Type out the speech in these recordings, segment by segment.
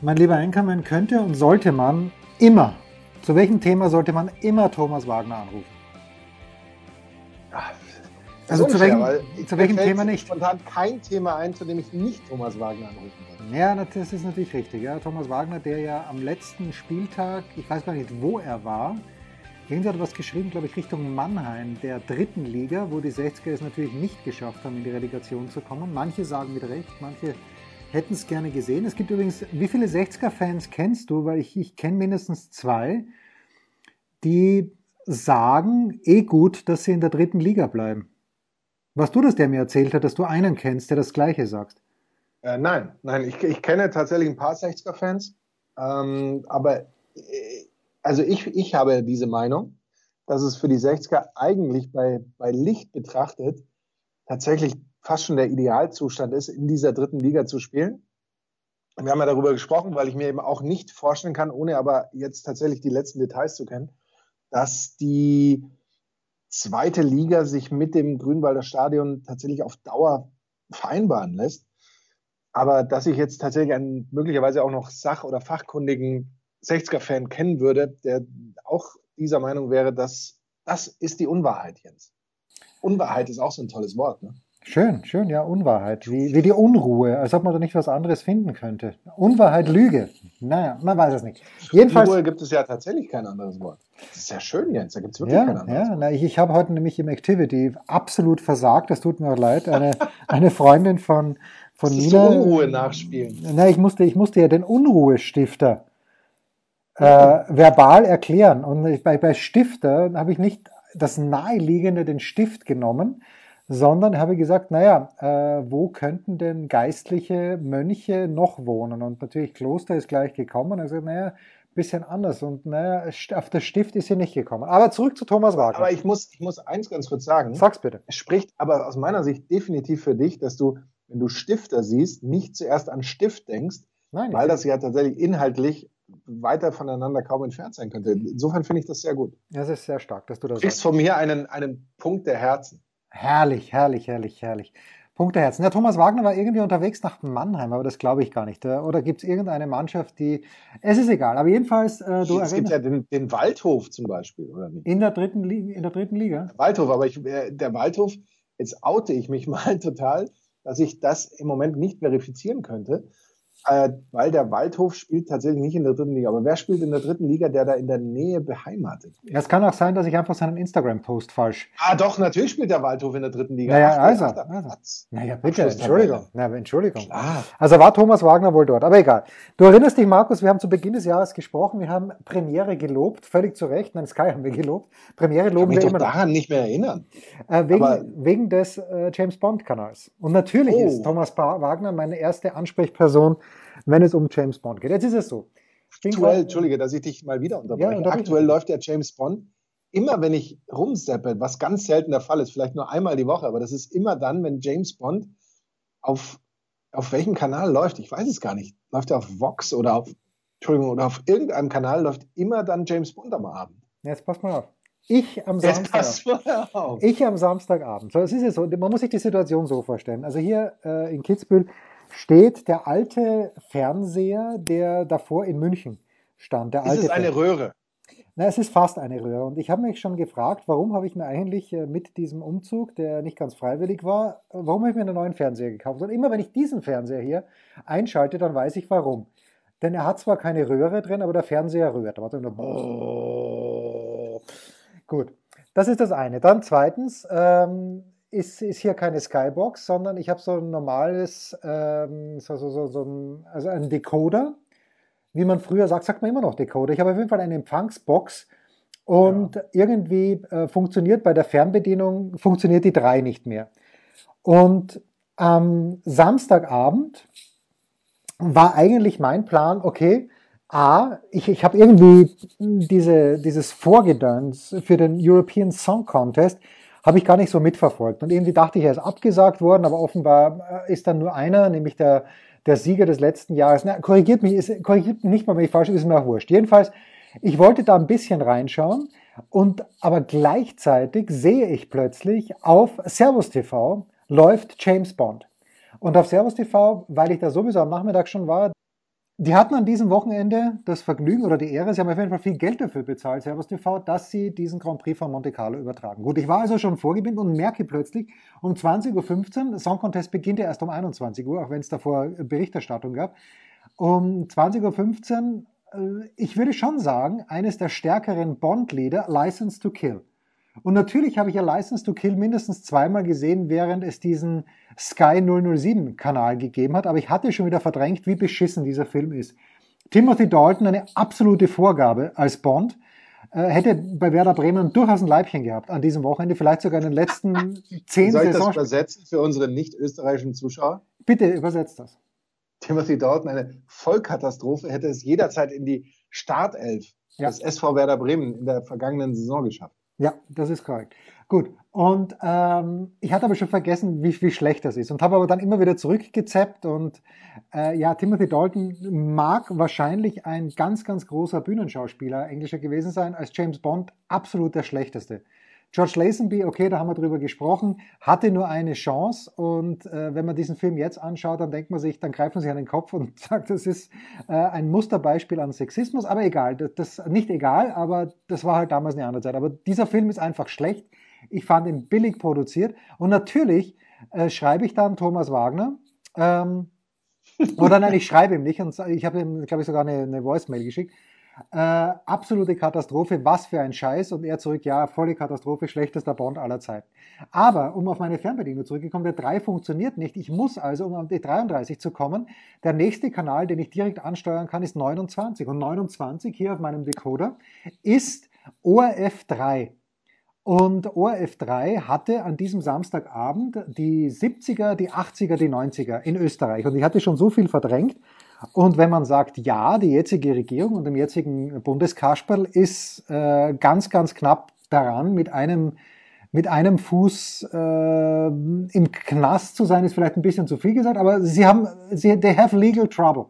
mein lieber Enkermann, könnte und sollte man immer, zu welchem Thema sollte man immer Thomas Wagner anrufen? Also zu welchem, zu welchem Thema nicht? spontan kein Thema ein, zu dem ich nicht Thomas Wagner anrufen würde. Ja, das ist natürlich richtig. Ja. Thomas Wagner, der ja am letzten Spieltag, ich weiß gar nicht, wo er war, Jens hat was geschrieben, glaube ich, Richtung Mannheim, der dritten Liga, wo die 60er es natürlich nicht geschafft haben, in die Relegation zu kommen. Manche sagen mit Recht, manche hätten es gerne gesehen. Es gibt übrigens, wie viele 60er-Fans kennst du? Weil ich, ich kenne mindestens zwei, die sagen, eh gut, dass sie in der dritten Liga bleiben. Was du das, der mir erzählt hat, dass du einen kennst, der das Gleiche sagst? Äh, nein, nein, ich, ich, kenne tatsächlich ein paar 60er-Fans, ähm, aber äh, also ich, ich habe diese Meinung, dass es für die 60er eigentlich bei, bei Licht betrachtet tatsächlich fast schon der Idealzustand ist, in dieser dritten Liga zu spielen. Wir haben ja darüber gesprochen, weil ich mir eben auch nicht vorstellen kann, ohne aber jetzt tatsächlich die letzten Details zu kennen, dass die zweite Liga sich mit dem Grünwalder Stadion tatsächlich auf Dauer vereinbaren lässt. Aber dass ich jetzt tatsächlich einen möglicherweise auch noch sach- oder fachkundigen 60er-Fan kennen würde, der auch dieser Meinung wäre, dass das ist die Unwahrheit, Jens. Unwahrheit ist auch so ein tolles Wort. Ne? Schön, schön, ja, Unwahrheit. Wie, wie die Unruhe, als ob man da nicht was anderes finden könnte. Unwahrheit, Lüge. Naja, man weiß es nicht. Jedenfalls. Unruhe gibt es ja tatsächlich kein anderes Wort. Das ist ja schön, Jens. Da gibt es wirklich ja, kein anderes ja, Wort. Na, ich, ich habe heute nämlich im Activity absolut versagt. Das tut mir auch leid. Eine, eine Freundin von, von das Nina. Unruhe nachspielen. Na, ich musste, ich musste ja den Unruhestifter äh, verbal erklären. Und bei, bei Stifter habe ich nicht das naheliegende, den Stift genommen, sondern habe gesagt, naja, äh, wo könnten denn geistliche Mönche noch wohnen? Und natürlich Kloster ist gleich gekommen. Also, naja, bisschen anders. Und naja, auf der Stift ist sie nicht gekommen. Aber zurück zu Thomas Wagner. Aber ich muss, ich muss eins ganz kurz sagen. Sag's bitte. Es spricht aber aus meiner Sicht definitiv für dich, dass du, wenn du Stifter siehst, nicht zuerst an Stift denkst, Nein, weil das ja tatsächlich inhaltlich weiter voneinander kaum entfernt sein könnte. Insofern finde ich das sehr gut. Das ist sehr stark, dass du das Du kriegst sagst. von mir einen, einen Punkt der Herzen. Herrlich, herrlich, herrlich, herrlich. Punkt der Herzen. Ja, Thomas Wagner war irgendwie unterwegs nach Mannheim, aber das glaube ich gar nicht. Oder gibt es irgendeine Mannschaft, die. Es ist egal, aber jedenfalls. Äh, es gibt ja den, den, Waldhof zum Beispiel, oder nicht? In der dritten, Liga, in der dritten Liga? Waldhof, aber ich, äh, der Waldhof, jetzt oute ich mich mal total, dass ich das im Moment nicht verifizieren könnte äh, weil der Waldhof spielt tatsächlich nicht in der dritten Liga. Aber wer spielt in der dritten Liga, der da in der Nähe beheimatet ist? Es kann auch sein, dass ich einfach seinen Instagram-Post falsch. Ah, doch, natürlich spielt der Waldhof in der dritten Liga. Naja, also. also. Naja, bitte, Entschuldigung. Na, Entschuldigung. Klar. Also war Thomas Wagner wohl dort, aber egal. Du erinnerst dich, Markus, wir haben zu Beginn des Jahres gesprochen, wir haben Premiere gelobt, völlig zu Recht. Nein, Sky haben wir gelobt. Premiere loben ich wir immer noch. daran nicht mehr erinnern. Äh, wegen, wegen des äh, James Bond-Kanals. Und natürlich oh. ist Thomas Wagner meine erste Ansprechperson wenn es um James Bond geht. Jetzt ist es so. Aktuell, Entschuldige, dass ich dich mal wieder unterbreche. Ja, Aktuell läuft ja James Bond immer, wenn ich rumsteppe, was ganz selten der Fall ist, vielleicht nur einmal die Woche, aber das ist immer dann, wenn James Bond auf, auf welchem Kanal läuft, ich weiß es gar nicht. Läuft er auf Vox oder auf, Entschuldigung, oder auf irgendeinem Kanal läuft immer dann James Bond am Abend. Jetzt pass mal auf. Ich am Samstag. Ich am Samstagabend. So, es ist ja so, man muss sich die Situation so vorstellen. Also hier äh, in Kitzbühel steht der alte Fernseher, der davor in München stand. Der alte ist es eine Röhre? Na, es ist fast eine Röhre. Und ich habe mich schon gefragt, warum habe ich mir eigentlich äh, mit diesem Umzug, der nicht ganz freiwillig war, warum habe ich mir einen neuen Fernseher gekauft? Und immer wenn ich diesen Fernseher hier einschalte, dann weiß ich warum. Denn er hat zwar keine Röhre drin, aber der Fernseher rührt. Oh. Gut, das ist das eine. Dann zweitens, ähm, ist, ist hier keine Skybox, sondern ich habe so ein normales, ähm, so, so, so, so ein, also ein Decoder. Wie man früher sagt, sagt man immer noch Decoder. Ich habe auf jeden Fall eine Empfangsbox und ja. irgendwie äh, funktioniert bei der Fernbedienung, funktioniert die 3 nicht mehr. Und am Samstagabend war eigentlich mein Plan, okay, A, ich, ich habe irgendwie diese, dieses Vorgedöns für den European Song Contest habe ich gar nicht so mitverfolgt. Und irgendwie dachte ich, er ist abgesagt worden, aber offenbar äh, ist dann nur einer, nämlich der, der Sieger des letzten Jahres. Na, korrigiert mich, ist, korrigiert mich nicht mal, wenn ich falsch bin, ist mir auch wurscht. Jedenfalls, ich wollte da ein bisschen reinschauen und aber gleichzeitig sehe ich plötzlich auf Servus TV läuft James Bond. Und auf Servus TV, weil ich da sowieso am Nachmittag schon war, die hatten an diesem Wochenende das Vergnügen oder die Ehre, sie haben auf jeden Fall viel Geld dafür bezahlt, Servus TV, dass sie diesen Grand Prix von Monte Carlo übertragen. Gut, ich war also schon vorgebindet und merke plötzlich um 20.15 Uhr, Song Contest beginnt ja erst um 21 Uhr, auch wenn es davor Berichterstattung gab. Um 20.15 Uhr, äh, ich würde schon sagen, eines der stärkeren Bond-Lieder, License to Kill. Und natürlich habe ich ja License to Kill mindestens zweimal gesehen, während es diesen Sky 007 Kanal gegeben hat, aber ich hatte schon wieder verdrängt, wie beschissen dieser Film ist. Timothy Dalton, eine absolute Vorgabe als Bond, äh, hätte bei Werder Bremen durchaus ein Leibchen gehabt an diesem Wochenende, vielleicht sogar in den letzten zehn Soll ich das übersetzen für unsere nicht österreichischen Zuschauer? Bitte übersetzt das. Timothy Dalton, eine Vollkatastrophe, hätte es jederzeit in die Startelf ja. des SV Werder Bremen in der vergangenen Saison geschafft. Ja, das ist korrekt. Gut. Und ähm, ich hatte aber schon vergessen, wie, wie schlecht das ist und habe aber dann immer wieder zurückgezappt und äh, ja, Timothy Dalton mag wahrscheinlich ein ganz, ganz großer Bühnenschauspieler englischer gewesen sein, als James Bond absolut der schlechteste. George Lazenby, okay, da haben wir drüber gesprochen, hatte nur eine Chance und äh, wenn man diesen Film jetzt anschaut, dann denkt man sich, dann greift man sich an den Kopf und sagt, das ist äh, ein Musterbeispiel an Sexismus, aber egal, das, das nicht egal, aber das war halt damals eine andere Zeit. Aber dieser Film ist einfach schlecht. Ich fand ihn billig produziert und natürlich äh, schreibe ich dann Thomas Wagner. Ähm, oder nein, ich schreibe ihm nicht und ich habe ihm, glaube ich, sogar eine, eine Voicemail geschickt äh, absolute Katastrophe, was für ein Scheiß. Und er zurück, ja, volle Katastrophe, schlechtester Bond aller Zeiten. Aber, um auf meine Fernbedienung zurückzukommen, der 3 funktioniert nicht. Ich muss also, um auf die 33 zu kommen, der nächste Kanal, den ich direkt ansteuern kann, ist 29. Und 29 hier auf meinem Decoder ist ORF 3. Und ORF3 hatte an diesem Samstagabend die 70er, die 80er, die 90er in Österreich. Und ich hatte schon so viel verdrängt, und wenn man sagt, ja, die jetzige Regierung und dem jetzigen Bundeskasperl ist äh, ganz, ganz knapp daran, mit einem, mit einem Fuß äh, im Knast zu sein, ist vielleicht ein bisschen zu viel gesagt, aber sie haben, sie, they have legal trouble.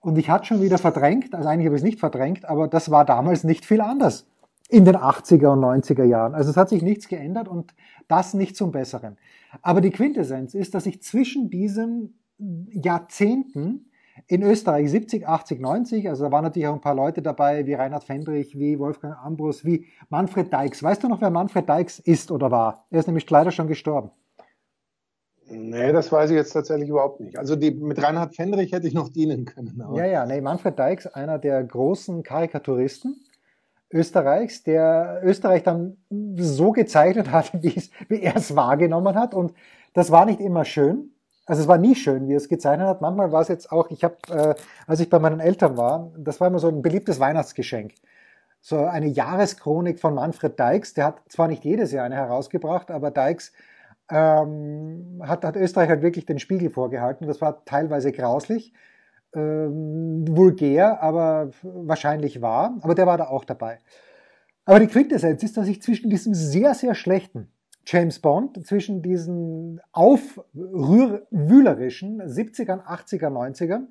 Und ich hatte schon wieder verdrängt, also eigentlich habe ich es nicht verdrängt, aber das war damals nicht viel anders in den 80er und 90er Jahren. Also es hat sich nichts geändert und das nicht zum Besseren. Aber die Quintessenz ist, dass ich zwischen diesen Jahrzehnten in Österreich 70, 80, 90, also da waren natürlich auch ein paar Leute dabei, wie Reinhard Fendrich, wie Wolfgang Ambrus, wie Manfred Dykes. Weißt du noch, wer Manfred Dykes ist oder war? Er ist nämlich leider schon gestorben. Nee, das weiß ich jetzt tatsächlich überhaupt nicht. Also die, mit Reinhard Fendrich hätte ich noch dienen können. Aber. Ja, ja, nee, Manfred Dykes, einer der großen Karikaturisten Österreichs, der Österreich dann so gezeichnet hat, wie er es wahrgenommen hat. Und das war nicht immer schön. Also es war nie schön, wie es gezeichnet hat. Manchmal war es jetzt auch, ich habe, äh, als ich bei meinen Eltern war, das war immer so ein beliebtes Weihnachtsgeschenk. So eine Jahreschronik von Manfred Dykes, der hat zwar nicht jedes Jahr eine herausgebracht, aber Dykes ähm, hat, hat Österreich halt wirklich den Spiegel vorgehalten. Das war teilweise grauslich, ähm, vulgär, aber wahrscheinlich wahr. Aber der war da auch dabei. Aber die Quintessenz ist, dass ich zwischen diesem sehr, sehr schlechten James Bond zwischen diesen aufwühlerischen 70ern, 80er, 90ern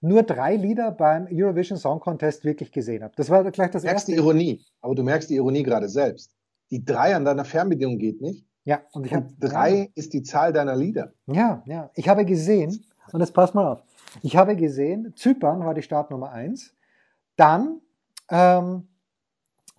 nur drei Lieder beim Eurovision Song Contest wirklich gesehen habe. Das war gleich das du merkst erste. die Ironie, aber du merkst die Ironie gerade selbst. Die drei an deiner Fernbedienung geht nicht. Ja, und ich habe drei ja. ist die Zahl deiner Lieder. Ja, ja. Ich habe gesehen, und jetzt pass mal auf. Ich habe gesehen, Zypern war die Startnummer eins. Dann ähm,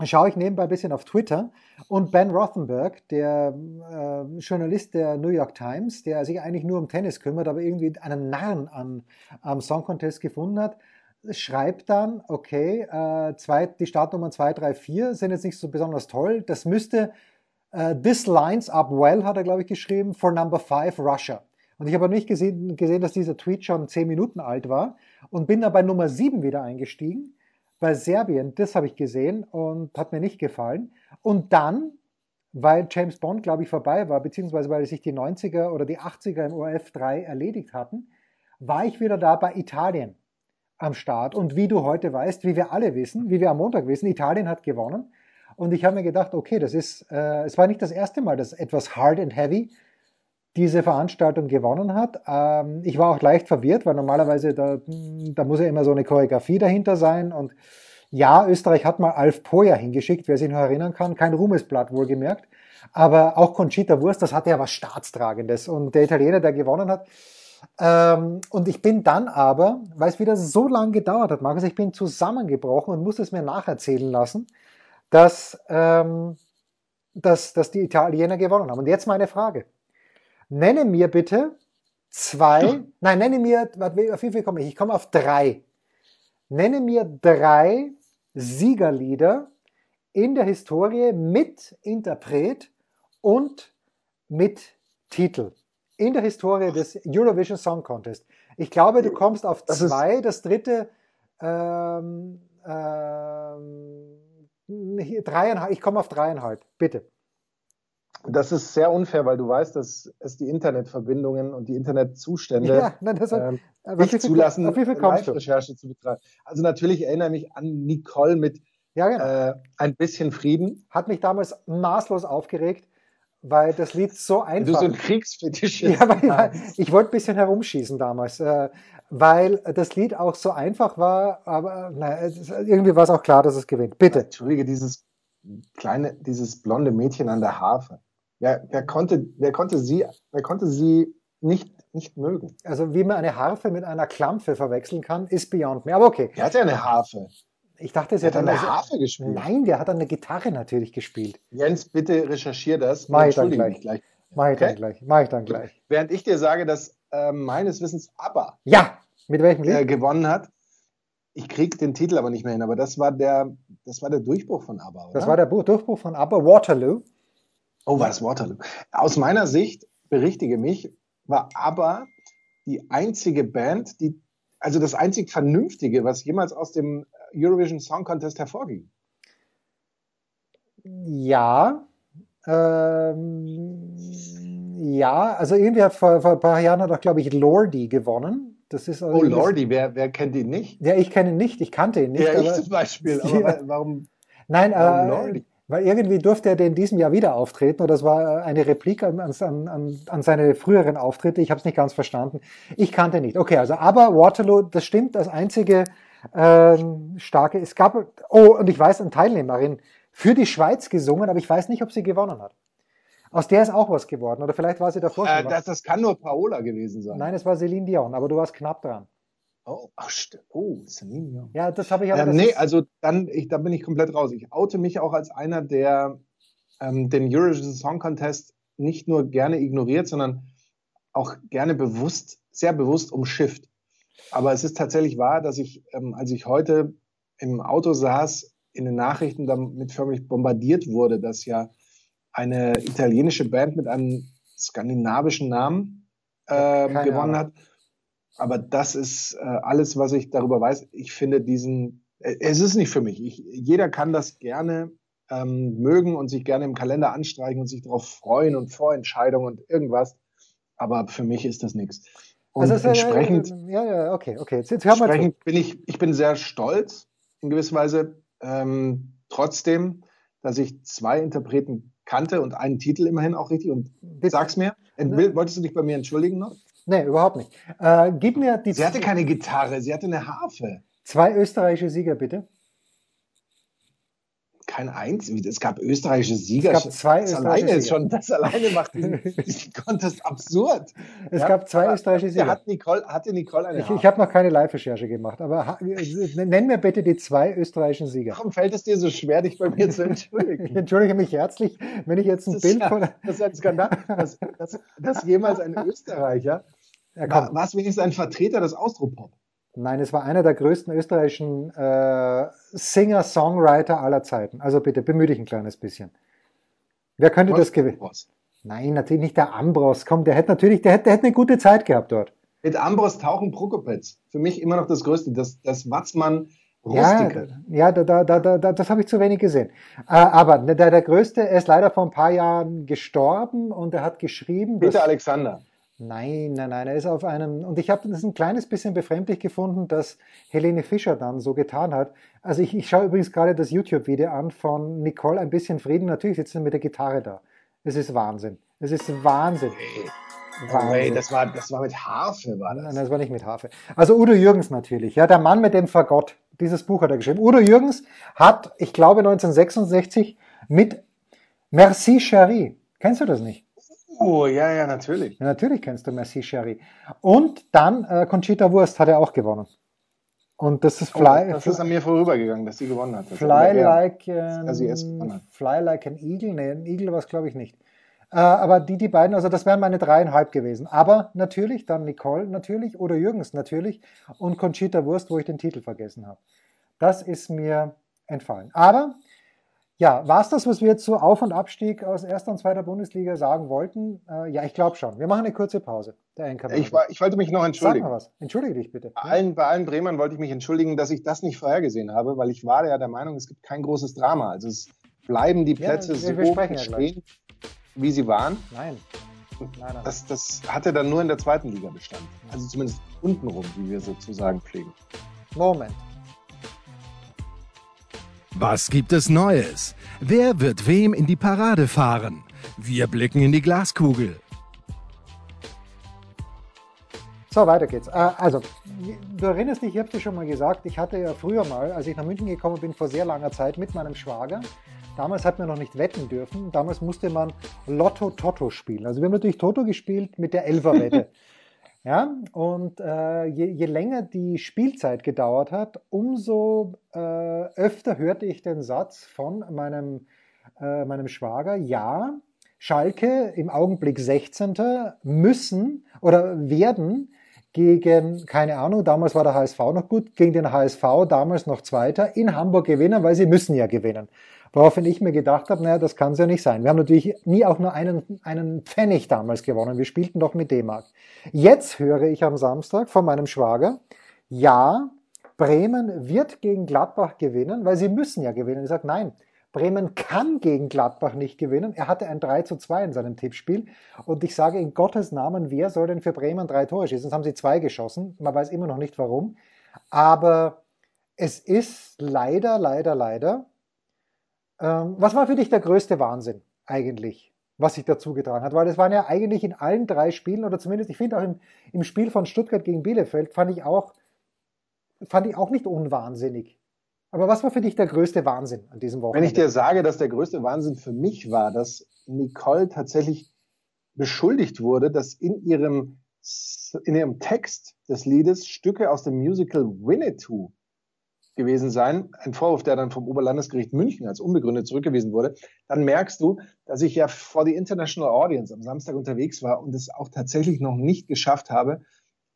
schaue ich nebenbei ein bisschen auf Twitter und Ben Rothenberg, der äh, Journalist der New York Times, der sich eigentlich nur um Tennis kümmert, aber irgendwie einen Narren an, am Song Contest gefunden hat, schreibt dann, okay, äh, zwei, die Startnummern 2, 3, 4 sind jetzt nicht so besonders toll. Das müsste, äh, this lines up well, hat er, glaube ich, geschrieben, for number 5 Russia. Und ich habe nicht gesehen, gesehen, dass dieser Tweet schon 10 Minuten alt war und bin dann bei Nummer 7 wieder eingestiegen bei Serbien, das habe ich gesehen und hat mir nicht gefallen. Und dann, weil James Bond, glaube ich, vorbei war, beziehungsweise weil sich die 90er oder die 80er im ORF 3 erledigt hatten, war ich wieder da bei Italien. am Start. Und wie du heute weißt, wie wir alle wissen, wie wir am Montag wissen, Italien hat gewonnen. Und ich habe mir gedacht, okay, das ist, äh, es war nicht das erste Mal, dass etwas hard and heavy diese Veranstaltung gewonnen hat. Ähm, ich war auch leicht verwirrt, weil normalerweise da, da muss ja immer so eine Choreografie dahinter sein. Und ja, Österreich hat mal Alf Poja hingeschickt, wer sich noch erinnern kann. Kein Ruhmesblatt wohlgemerkt. Aber auch Conchita Wurst, das hatte ja was Staatstragendes. Und der Italiener, der gewonnen hat, ähm, und ich bin dann aber, weil es wieder so lange gedauert hat, Markus, ich bin zusammengebrochen und musste es mir nacherzählen lassen, dass, ähm, dass, dass die Italiener gewonnen haben. Und jetzt meine Frage. Nenne mir bitte zwei, nein, nenne mir, auf wie viel komme ich? Ich komme auf drei. Nenne mir drei Siegerlieder in der Historie mit Interpret und mit Titel. In der Historie des Eurovision Song Contest. Ich glaube, du kommst auf das zwei. Das dritte, ähm, ähm, dreieinhalb. Ich komme auf dreieinhalb. Bitte. Das ist sehr unfair, weil du weißt, dass es die Internetverbindungen und die Internetzustände ja, nein, das hat, ähm, nicht viel, zulassen, Live-Recherche zu betreiben. Also natürlich erinnere ich mich an Nicole mit ja, genau. äh, ein bisschen Frieden. Hat mich damals maßlos aufgeregt, weil das Lied so einfach. Du so ein Kriegsfetisch. Ja, weil, ich wollte ein bisschen herumschießen damals, äh, weil das Lied auch so einfach war, aber na, irgendwie war es auch klar, dass es gewinnt. Bitte. Entschuldige, dieses kleine, dieses blonde Mädchen an der Harfe. Wer, wer, konnte, wer, konnte sie, wer konnte sie nicht, nicht mögen? Also wie man eine Harfe mit einer Klampfe verwechseln kann, ist beyond me. Aber okay. Er hat ja eine Harfe. Ich dachte, sie hat eine also, Harfe gespielt. Nein, der hat eine Gitarre natürlich gespielt. Jens, bitte recherchier das. Mach ich dann gleich. gleich. Mach ich okay? dann gleich. Mach ich dann gleich. Während ich dir sage, dass äh, meines Wissens ABBA ja, mit welchem Lied? Äh, gewonnen hat. Ich krieg den Titel aber nicht mehr hin, aber das war der, das war der Durchbruch von ABBA, oder? Das war der Durchbruch von ABBA, Waterloo. Oh, war das Waterloo? Aus meiner Sicht, berichtige mich, war aber die einzige Band, die, also das einzig Vernünftige, was jemals aus dem Eurovision Song Contest hervorging. Ja, ähm, ja, also irgendwie hat vor, vor ein paar Jahren hat auch, glaube ich, Lordi gewonnen. Das ist also oh, Lordi, wer, wer kennt ihn nicht? Ja, ich kenne ihn nicht, ich kannte ihn nicht. Ja, ich zum Beispiel, aber warum? Nein, warum äh, Lordi? Weil irgendwie durfte er in diesem Jahr wieder auftreten oder es war eine Replik an, an, an, an seine früheren Auftritte. Ich habe es nicht ganz verstanden. Ich kannte nicht. Okay, also aber Waterloo, das stimmt, das einzige ähm, starke. Es gab, oh, und ich weiß, eine Teilnehmerin für die Schweiz gesungen, aber ich weiß nicht, ob sie gewonnen hat. Aus der ist auch was geworden. Oder vielleicht war sie davor äh, schon. Das, das kann nur Paola gewesen sein. Nein, es war Celine Dion, aber du warst knapp dran. Oh, ach, oh, Celine. Ja, das habe ich aber. Ähm, nee, also dann, ich, da bin ich komplett raus. Ich oute mich auch als einer, der ähm, den Eurovision Song Contest nicht nur gerne ignoriert, sondern auch gerne bewusst, sehr bewusst umschifft. Aber es ist tatsächlich wahr, dass ich, ähm, als ich heute im Auto saß, in den Nachrichten damit förmlich bombardiert wurde, dass ja eine italienische Band mit einem skandinavischen Namen äh, gewonnen hat aber das ist äh, alles, was ich darüber weiß. Ich finde diesen, äh, es ist nicht für mich. Ich, jeder kann das gerne ähm, mögen und sich gerne im Kalender anstreichen und sich darauf freuen und Vorentscheidungen und irgendwas. Aber für mich ist das nichts. Und also entsprechend, ja, ja, okay, okay. Jetzt, jetzt entsprechend bin ich, ich bin sehr stolz in gewisser Weise, ähm, trotzdem, dass ich zwei Interpreten kannte und einen Titel immerhin auch richtig. Und Bitte. sag's mir, wolltest du dich bei mir entschuldigen noch? Nee, überhaupt nicht. Äh, gib mir die. Sie hatte keine Gitarre, sie hatte eine Harfe. Zwei österreichische Sieger, bitte. Kein eins. Es gab österreichische Sieger. Es gab zwei das österreichische alleine Sieger. Schon, das alleine macht diesen, diesen Contest absurd. Es ja, gab zwei österreichische Sieger. Hat Nicole, hatte Nicole eine Ich, ich habe noch keine Live-Recherche gemacht, aber nenn mir bitte die zwei österreichischen Sieger. Warum fällt es dir so schwer, dich bei mir zu entschuldigen? ich entschuldige mich herzlich, wenn ich jetzt ein Bild ja, von. Das ist ein Skandal, dass, dass, dass jemals ein Österreicher ja, war, war es wenigstens ein Vertreter des Austropop? Nein, es war einer der größten österreichischen äh, Singer-Songwriter aller Zeiten. Also bitte, bemühe dich ein kleines bisschen. Wer könnte Was? das gewinnen? Nein, natürlich nicht der Ambros. Komm, der hätte natürlich, der hätte, der hätte eine gute Zeit gehabt dort. Mit Ambros tauchen Prokopetz. Für mich immer noch das Größte. Das, das Watzmann Rustige. Ja, ja da, da, da, da, das habe ich zu wenig gesehen. Äh, aber der, der Größte, er ist leider vor ein paar Jahren gestorben und er hat geschrieben. Peter Alexander. Nein, nein, nein, er ist auf einem, und ich habe das ein kleines bisschen befremdlich gefunden, dass Helene Fischer dann so getan hat. Also ich, ich schaue übrigens gerade das YouTube-Video an von Nicole, ein bisschen Frieden, natürlich sitzt sie mit der Gitarre da. Es ist Wahnsinn. Es ist Wahnsinn. Wahnsinn. Hey, das, war, das war mit Harfe, war das? Nein, das war nicht mit Harfe. Also Udo Jürgens natürlich, ja, der Mann mit dem Fagott. Dieses Buch hat er geschrieben. Udo Jürgens hat, ich glaube 1966, mit Merci Cherie. Kennst du das nicht? Oh, ja, ja, natürlich. Ja, natürlich kennst du Merci Cherie. Und dann äh, Conchita Wurst hat er auch gewonnen. Und das ist Fly. Oh, das ist an mir vorübergegangen, dass sie gewonnen hat. Fly like, ähm, Fly like an Eagle. Nee, ein Eagle war es, glaube ich, nicht. Äh, aber die, die beiden, also das wären meine dreieinhalb gewesen. Aber natürlich, dann Nicole natürlich oder Jürgens natürlich und Conchita Wurst, wo ich den Titel vergessen habe. Das ist mir entfallen. Aber ja, war es das, was wir zu Auf- und Abstieg aus erster und zweiter Bundesliga sagen wollten? Äh, ja, ich glaube schon. Wir machen eine kurze Pause. Der ich, ich, wollte mich noch entschuldigen. Sag mal was. Entschuldige dich bitte. Bei allen, bei allen Bremern wollte ich mich entschuldigen, dass ich das nicht vorhergesehen habe, weil ich war ja der Meinung, es gibt kein großes Drama. Also es bleiben die Plätze ja, so ja stehen, wie sie waren. Nein. Nein, nein. Das, das hatte dann nur in der zweiten Liga bestanden. Also zumindest untenrum, wie wir sozusagen pflegen. Moment. Was gibt es Neues? Wer wird wem in die Parade fahren? Wir blicken in die Glaskugel. So, weiter geht's. Äh, also, du erinnerst dich, ich habe dir schon mal gesagt, ich hatte ja früher mal, als ich nach München gekommen bin, vor sehr langer Zeit mit meinem Schwager, damals hat man noch nicht wetten dürfen, damals musste man Lotto-Toto spielen. Also wir haben natürlich Toto gespielt mit der Elferwette. Ja, und äh, je, je, länger die Spielzeit gedauert hat, umso äh, öfter hörte ich den Satz von meinem, äh, meinem Schwager, ja, Schalke im Augenblick 16. müssen oder werden gegen, keine Ahnung, damals war der HSV noch gut, gegen den HSV damals noch Zweiter in Hamburg gewinnen, weil sie müssen ja gewinnen. Woraufhin ich mir gedacht habe, naja, das kann es ja nicht sein. Wir haben natürlich nie auch nur einen, einen Pfennig damals gewonnen. Wir spielten doch mit D-Mark. Jetzt höre ich am Samstag von meinem Schwager, ja, Bremen wird gegen Gladbach gewinnen, weil sie müssen ja gewinnen. Ich sage, nein, Bremen kann gegen Gladbach nicht gewinnen. Er hatte ein 3 zu 2 in seinem Tippspiel. Und ich sage in Gottes Namen, wer soll denn für Bremen drei Tore schießen? Sonst haben sie zwei geschossen. Man weiß immer noch nicht warum. Aber es ist leider, leider, leider was war für dich der größte Wahnsinn eigentlich, was sich dazu getragen hat? Weil das waren ja eigentlich in allen drei Spielen, oder zumindest, ich finde auch im, im Spiel von Stuttgart gegen Bielefeld, fand ich auch, fand ich auch nicht unwahnsinnig. Aber was war für dich der größte Wahnsinn an diesem Wochenende? Wenn ich dir sage, dass der größte Wahnsinn für mich war, dass Nicole tatsächlich beschuldigt wurde, dass in ihrem, in ihrem Text des Liedes Stücke aus dem Musical Winnetou gewesen sein, ein Vorwurf, der dann vom Oberlandesgericht München als unbegründet zurückgewiesen wurde, dann merkst du, dass ich ja vor die International Audience am Samstag unterwegs war und es auch tatsächlich noch nicht geschafft habe,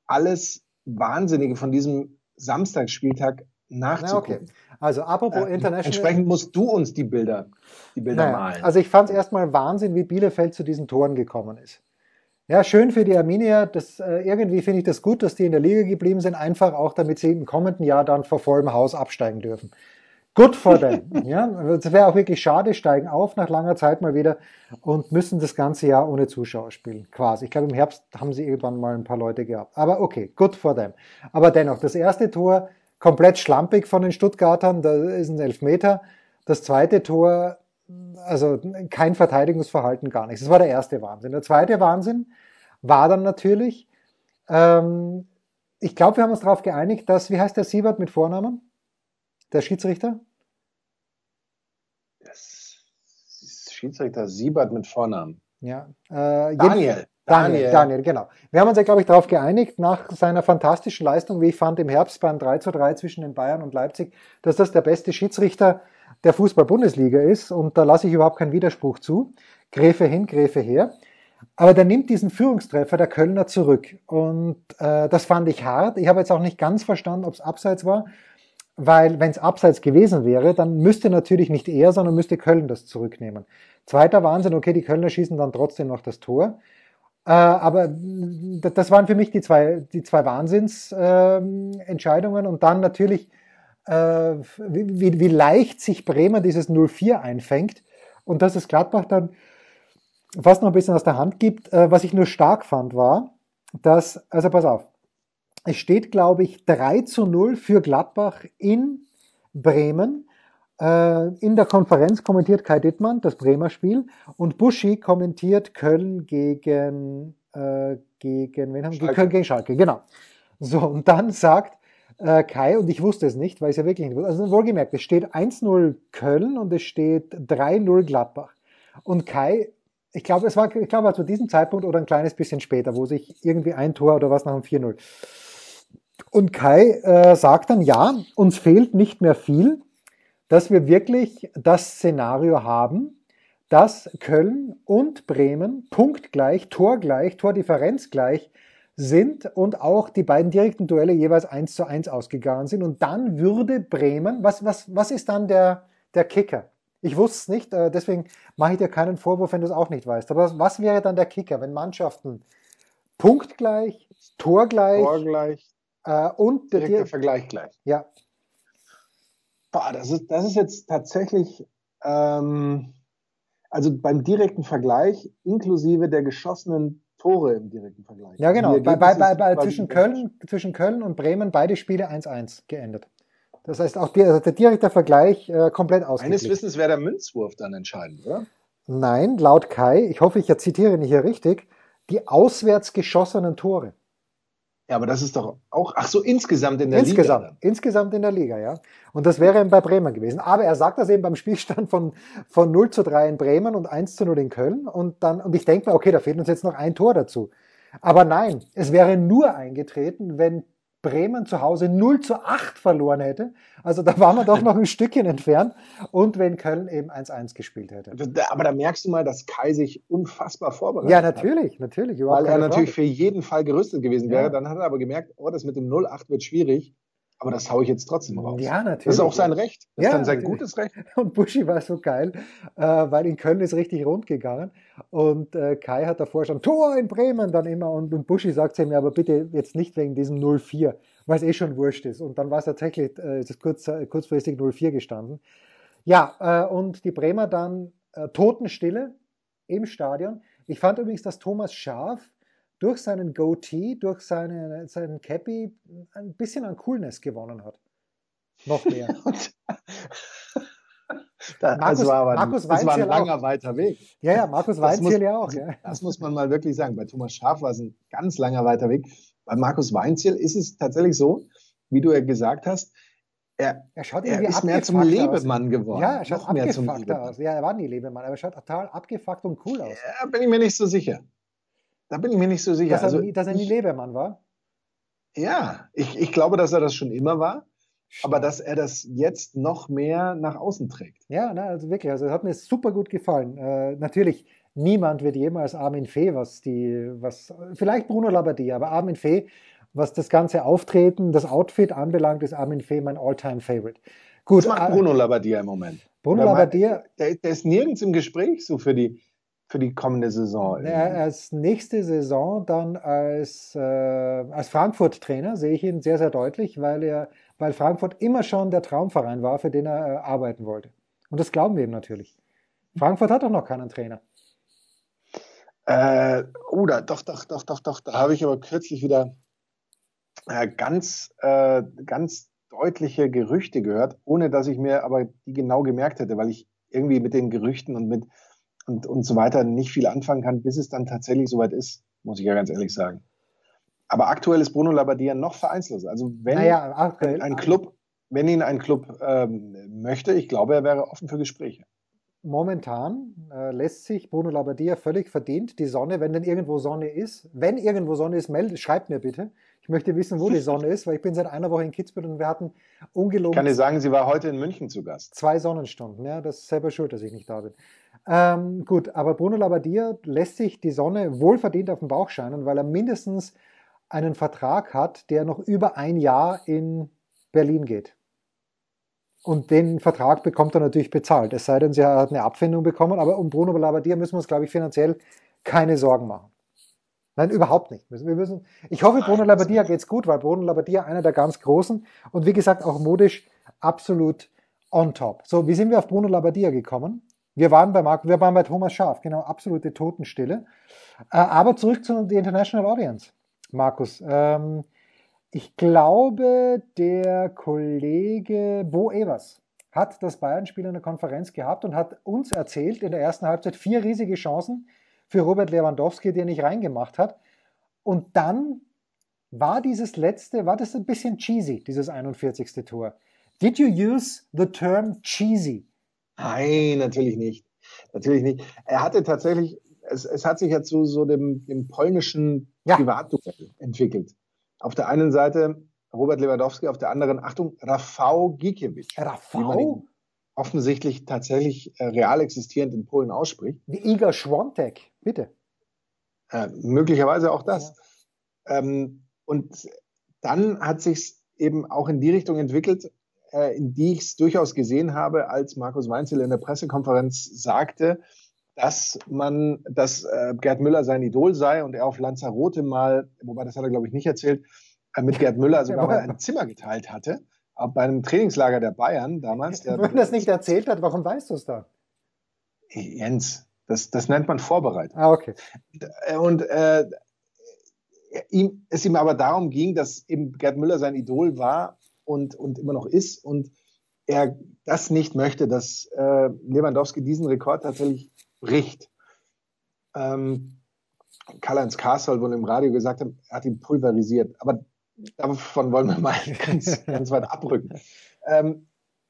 alles Wahnsinnige von diesem Samstagsspieltag nachzugucken. okay. Also apropos äh, International. Entsprechend musst du uns die Bilder, die Bilder naja, malen. Also ich fand es erstmal Wahnsinn, wie Bielefeld zu diesen Toren gekommen ist. Ja, schön für die Arminia. Das, äh, irgendwie finde ich das gut, dass die in der Liga geblieben sind, einfach auch damit sie im kommenden Jahr dann vor vollem Haus absteigen dürfen. Good for them. ja, das wäre auch wirklich schade, steigen auf nach langer Zeit mal wieder und müssen das ganze Jahr ohne Zuschauer spielen. Quasi. Ich glaube, im Herbst haben sie irgendwann mal ein paar Leute gehabt. Aber okay, good for them. Aber dennoch, das erste Tor komplett schlampig von den Stuttgartern, da ist ein Elfmeter. Das zweite Tor also kein Verteidigungsverhalten, gar nichts. Das war der erste Wahnsinn. Der zweite Wahnsinn war dann natürlich, ähm, ich glaube, wir haben uns darauf geeinigt, dass, wie heißt der Siebert mit Vornamen? Der Schiedsrichter? Schiedsrichter Siebert mit Vornamen. Ja. Äh, Daniel. Daniel, Daniel, genau. Wir haben uns ja, glaube ich, darauf geeinigt, nach seiner fantastischen Leistung, wie ich fand, im Herbst beim 3 zu 3 zwischen den Bayern und Leipzig, dass das der beste Schiedsrichter der Fußball-Bundesliga ist und da lasse ich überhaupt keinen Widerspruch zu. Gräfe hin, Gräfe her. Aber der nimmt diesen Führungstreffer der Kölner zurück. Und äh, das fand ich hart. Ich habe jetzt auch nicht ganz verstanden, ob es abseits war, weil wenn es abseits gewesen wäre, dann müsste natürlich nicht er, sondern müsste Köln das zurücknehmen. Zweiter Wahnsinn, okay, die Kölner schießen dann trotzdem noch das Tor. Äh, aber das waren für mich die zwei, die zwei Wahnsinnsentscheidungen. Äh, und dann natürlich äh, wie, wie leicht sich Bremer dieses 0-4 einfängt und dass es Gladbach dann fast noch ein bisschen aus der Hand gibt. Äh, was ich nur stark fand, war, dass, also pass auf, es steht, glaube ich, 3 zu 0 für Gladbach in Bremen. Äh, in der Konferenz kommentiert Kai Dittmann das Bremer Spiel und Buschi kommentiert Köln gegen, äh, gegen, wen haben? Köln gegen Schalke, genau. So, und dann sagt äh, Kai, und ich wusste es nicht, weil es ja wirklich nicht wusste, also wohlgemerkt, es steht 1-0 Köln und es steht 3-0 Gladbach. Und Kai, ich glaube, es war, ich glaube, zu diesem Zeitpunkt oder ein kleines bisschen später, wo sich irgendwie ein Tor oder was nach dem 4-0. Und Kai äh, sagt dann, ja, uns fehlt nicht mehr viel, dass wir wirklich das Szenario haben, dass Köln und Bremen punktgleich, torgleich, Tordifferenzgleich sind und auch die beiden direkten Duelle jeweils eins zu eins ausgegangen sind. Und dann würde Bremen, was, was, was ist dann der, der Kicker? Ich wusste es nicht, äh, deswegen mache ich dir keinen Vorwurf, wenn du es auch nicht weißt. Aber was wäre dann der Kicker, wenn Mannschaften punktgleich, torgleich, torgleich äh, und der, der Vergleich gleich? Ja. Boah, das ist, das ist jetzt tatsächlich, ähm, also beim direkten Vergleich inklusive der geschossenen Tore im direkten Vergleich. Ja, genau. Bei, bei, bei, bei zwischen, Köln, zwischen Köln und Bremen beide Spiele 1-1 geendet. Das heißt, auch die, also der direkte Vergleich äh, komplett ausgeglichen. Meines Wissens wäre der Münzwurf dann entscheidend, oder? Nein, laut Kai, ich hoffe, ich zitiere nicht hier richtig, die auswärts geschossenen Tore. Ja, aber das ist doch auch, ach so, insgesamt in der insgesamt, Liga. Insgesamt in der Liga, ja. Und das wäre bei Bremen gewesen. Aber er sagt das eben beim Spielstand von, von 0 zu 3 in Bremen und 1 zu 0 in Köln. Und dann, und ich denke mir, okay, da fehlt uns jetzt noch ein Tor dazu. Aber nein, es wäre nur eingetreten, wenn Bremen zu Hause 0 zu 8 verloren hätte. Also da waren wir doch noch ein Stückchen entfernt. Und wenn Köln eben 1-1 gespielt hätte. Aber da merkst du mal, dass Kai sich unfassbar vorbereitet hat. Ja, natürlich, hat. natürlich. Weil er natürlich Frage. für jeden Fall gerüstet gewesen wäre. Ja. Dann hat er aber gemerkt, oh, das mit dem 0-8 wird schwierig. Aber das haue ich jetzt trotzdem raus. Ja, natürlich. Das ist auch sein Recht. Das ja, ist dann sein natürlich. gutes Recht. Und Buschi war so geil, äh, weil in Köln ist richtig rund gegangen. Und äh, Kai hat davor schon Tor in Bremen dann immer. Und, und Buschi sagt zu ihm, aber bitte jetzt nicht wegen diesem 0-4, weil es eh schon wurscht ist. Und dann war es tatsächlich, äh, ist es kurz, kurzfristig 0-4 gestanden. Ja, und die Bremer dann Totenstille im Stadion. Ich fand übrigens, dass Thomas Schaf durch seinen Goatee, durch seine, seinen Cappy ein bisschen an Coolness gewonnen hat. Noch mehr. da, Markus, das war aber Markus das war ein langer, auch. weiter Weg. Ja, ja, Markus Weinziel ja auch. Ja. Das muss man mal wirklich sagen. Bei Thomas Schaaf war es ein ganz langer weiter Weg. Bei Markus Weinziel ist es tatsächlich so, wie du ja gesagt hast, er, er, schaut er ist mehr zum Lebemann aus. geworden. Ja, er schaut Noch mehr zum aus. Ja, er war nie Lebemann, aber er schaut total abgefuckt und cool aus. Ja, bin ich mir nicht so sicher. Da bin ich mir nicht so sicher. Dass er, also, dass er nie Lebemann war? Ja, ich, ich glaube, dass er das schon immer war. Aber dass er das jetzt noch mehr nach außen trägt. Ja, na, also wirklich, also hat mir super gut gefallen. Äh, natürlich, niemand wird jemals Armin Fee, was die, was, vielleicht Bruno Labbadia, aber Armin Fee, was das ganze Auftreten, das Outfit anbelangt, ist Armin Fee mein Alltime favorite Gut. Was macht äh, Bruno Labbadia im Moment? Bruno Labbadia. Der, der, ist nirgends im Gespräch so für die, für die kommende Saison? als nächste Saison dann als, äh, als Frankfurt-Trainer sehe ich ihn sehr, sehr deutlich, weil er, weil Frankfurt immer schon der Traumverein war, für den er äh, arbeiten wollte. Und das glauben wir ihm natürlich. Frankfurt hat doch noch keinen Trainer. Äh, oh, da, doch, doch, doch, doch, doch. Da habe ich aber kürzlich wieder äh, ganz, äh, ganz deutliche Gerüchte gehört, ohne dass ich mir aber die genau gemerkt hätte, weil ich irgendwie mit den Gerüchten und mit und, und so weiter nicht viel anfangen kann, bis es dann tatsächlich soweit ist, muss ich ja ganz ehrlich sagen. Aber aktuell ist Bruno Labbadia noch vereinslos. Also wenn naja, aktuell, ein Club, wenn ihn ein Club ähm, möchte, ich glaube, er wäre offen für Gespräche. Momentan äh, lässt sich Bruno Labbadia völlig verdient die Sonne, wenn denn irgendwo Sonne ist, wenn irgendwo Sonne ist, meldet, schreibt mir bitte. Ich möchte wissen, wo die Sonne ist, weil ich bin seit einer Woche in Kitzbühel und wir hatten ungelogen. Ich kann dir sagen, sie war heute in München zu Gast. Zwei Sonnenstunden, ja, das ist selber schuld, dass ich nicht da bin. Ähm, gut, aber Bruno Labbadia lässt sich die Sonne wohlverdient auf den Bauch scheinen, weil er mindestens einen Vertrag hat, der noch über ein Jahr in Berlin geht. Und den Vertrag bekommt er natürlich bezahlt. Es sei denn, sie hat eine Abfindung bekommen, aber um Bruno Labbadia müssen wir uns, glaube ich, finanziell keine Sorgen machen. Nein, überhaupt nicht. Wir müssen, ich hoffe, Bruno Labbadia geht's gut, weil Bruno Labbadia einer der ganz Großen und wie gesagt auch modisch absolut on top. So, wie sind wir auf Bruno Labbadia gekommen? Wir waren bei Marc, wir waren bei Thomas Scharf, genau, absolute Totenstille. Äh, aber zurück zu der International Audience, Markus. Ähm, ich glaube, der Kollege Bo Evers hat das Bayern-Spiel in der Konferenz gehabt und hat uns erzählt in der ersten Halbzeit vier riesige Chancen für Robert Lewandowski, der nicht reingemacht hat. Und dann war dieses letzte, war das ein bisschen cheesy, dieses 41. Tor. Did you use the term cheesy? Nein, natürlich nicht. Natürlich nicht. Er hatte tatsächlich, es, es hat sich ja zu so dem, dem polnischen ja. Privatduell entwickelt. Auf der einen Seite Robert Lewandowski, auf der anderen, Achtung, Rafał Gikiewicz. Rafał? offensichtlich tatsächlich äh, real existierend in Polen ausspricht. Wie Igor Schwontek, bitte. Äh, möglicherweise auch das. Ja. Ähm, und dann hat sich eben auch in die Richtung entwickelt, äh, in die ich es durchaus gesehen habe, als Markus Weinzel in der Pressekonferenz sagte, dass man, dass äh, Gerd Müller sein Idol sei und er auf Lanzarote mal, wobei das hat er glaube ich nicht erzählt, äh, mit Gerd Müller sogar mal ein Zimmer geteilt hatte. Aber bei einem Trainingslager der Bayern damals. Der, Wenn er das nicht erzählt hat, warum weißt du es dann? Jens, das, das nennt man Vorbereitung. Ah, okay. Und äh, ihm, es ihm aber darum ging, dass eben Gerd Müller sein Idol war und, und immer noch ist und er das nicht möchte, dass äh, Lewandowski diesen Rekord tatsächlich bricht. Ähm, Karl-Heinz Kassel wohl im Radio gesagt hat, er hat ihn pulverisiert. Aber davon wollen wir mal ganz, ganz weit abrücken. Ähm,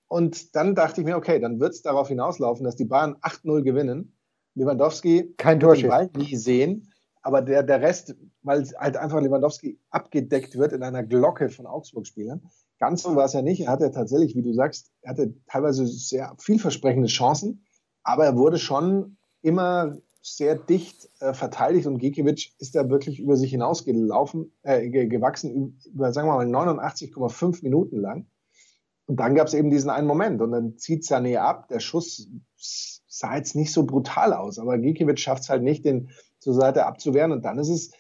und dann dachte ich mir, okay, dann wird es darauf hinauslaufen, dass die Bayern 8-0 gewinnen. Lewandowski kein. Ball nie sehen, aber der, der Rest, weil halt einfach Lewandowski abgedeckt wird in einer Glocke von Augsburg-Spielern. Ganz so war es ja nicht. Er hatte tatsächlich, wie du sagst, er hatte teilweise sehr vielversprechende Chancen, aber er wurde schon immer sehr dicht äh, verteidigt und Gikiewicz ist da wirklich über sich hinausgelaufen, äh, gewachsen, über, sagen wir mal, 89,5 Minuten lang. Und dann gab es eben diesen einen Moment und dann zieht Sané ab. Der Schuss sah jetzt nicht so brutal aus, aber Gikiewicz schafft es halt nicht, den zur Seite abzuwehren. Und dann ist es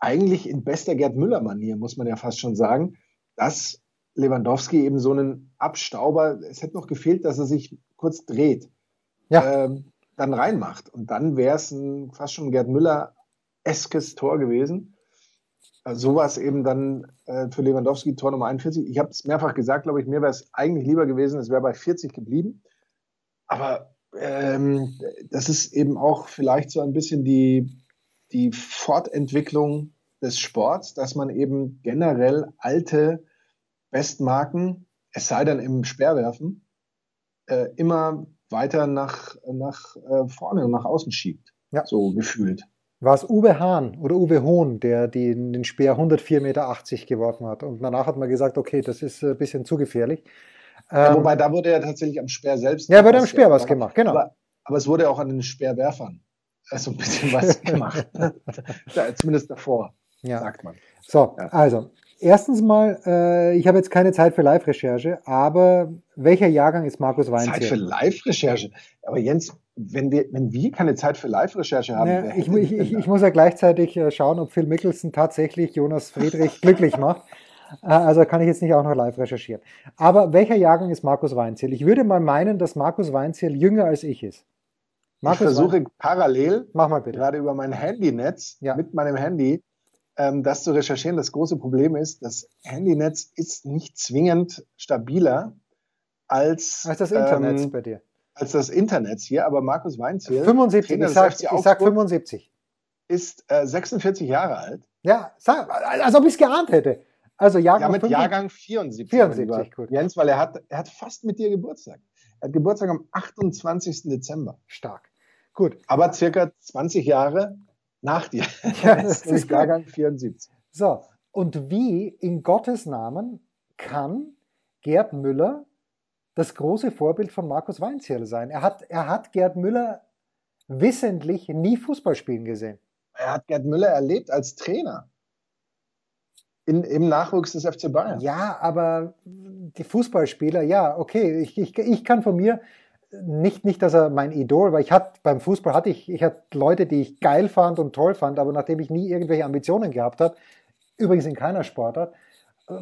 eigentlich in bester Gerd Müller-Manier, muss man ja fast schon sagen, dass Lewandowski eben so einen Abstauber, es hätte noch gefehlt, dass er sich kurz dreht. Ja. Ähm, dann reinmacht. Und dann wäre es fast schon Gerd Müller-eskes Tor gewesen. Also so war es eben dann äh, für Lewandowski Tor Nummer 41. Ich habe es mehrfach gesagt, glaube ich, mir wäre es eigentlich lieber gewesen, es wäre bei 40 geblieben. Aber ähm, das ist eben auch vielleicht so ein bisschen die, die Fortentwicklung des Sports, dass man eben generell alte Bestmarken, es sei denn im Speerwerfen, äh, immer weiter nach, nach äh, vorne und nach außen schiebt. Ja. So gefühlt. War es Uwe Hahn oder Uwe Hohn, der die, den Speer 104,80 Meter geworfen hat? Und danach hat man gesagt, okay, das ist ein bisschen zu gefährlich. Ja, wobei, da wurde ja tatsächlich am Speer selbst. Ja, wurde am Speer was gemacht, genau. Aber, aber, es wurde auch an den Speerwerfern so ein bisschen was gemacht. Zumindest davor, ja. sagt man. So, ja. also, Erstens mal, äh, ich habe jetzt keine Zeit für Live-Recherche, aber welcher Jahrgang ist Markus Weinz? Zeit für Live-Recherche? Aber Jens, wenn wir, wenn wir keine Zeit für Live-Recherche haben, ja, ich, ich, ich, ich, muss ja gleichzeitig äh, schauen, ob Phil Mickelson tatsächlich Jonas Friedrich glücklich macht. Äh, also kann ich jetzt nicht auch noch live recherchieren. Aber welcher Jahrgang ist Markus Weinziel? Ich würde mal meinen, dass Markus Weinziel jünger als ich ist. Markus ich versuche Wein parallel, Mach mal bitte. gerade über mein Handynetz, ja. mit meinem Handy, ähm, das zu recherchieren. Das große Problem ist, das Handynetz ist nicht zwingend stabiler als, als das Internet ähm, bei dir. Als das Internet hier, aber Markus Weinziel, 75, ich sag, ich sag 75. Ist äh, 46 Jahre alt. Ja, sag, als ob ich es geahnt hätte. Also Jahrgang ja, mit 50, Jahrgang 74. 74, gut. Jens, weil er hat, er hat fast mit dir Geburtstag. Er hat Geburtstag am 28. Dezember. Stark. Gut. Aber circa 20 Jahre nach dir. Ja, das ist Jahrgang 74. So, und wie in Gottes Namen kann Gerd Müller das große Vorbild von Markus Weinzierl sein? Er hat, er hat Gerd Müller wissentlich nie Fußball spielen gesehen. Er hat Gerd Müller erlebt als Trainer. In, Im Nachwuchs des FC Bayern. Ja, aber die Fußballspieler, ja, okay, ich, ich, ich kann von mir nicht, nicht, dass er mein Idol war. Ich hatte beim Fußball hatte ich, ich hatte Leute, die ich geil fand und toll fand, aber nachdem ich nie irgendwelche Ambitionen gehabt habe, übrigens in keiner Sportart,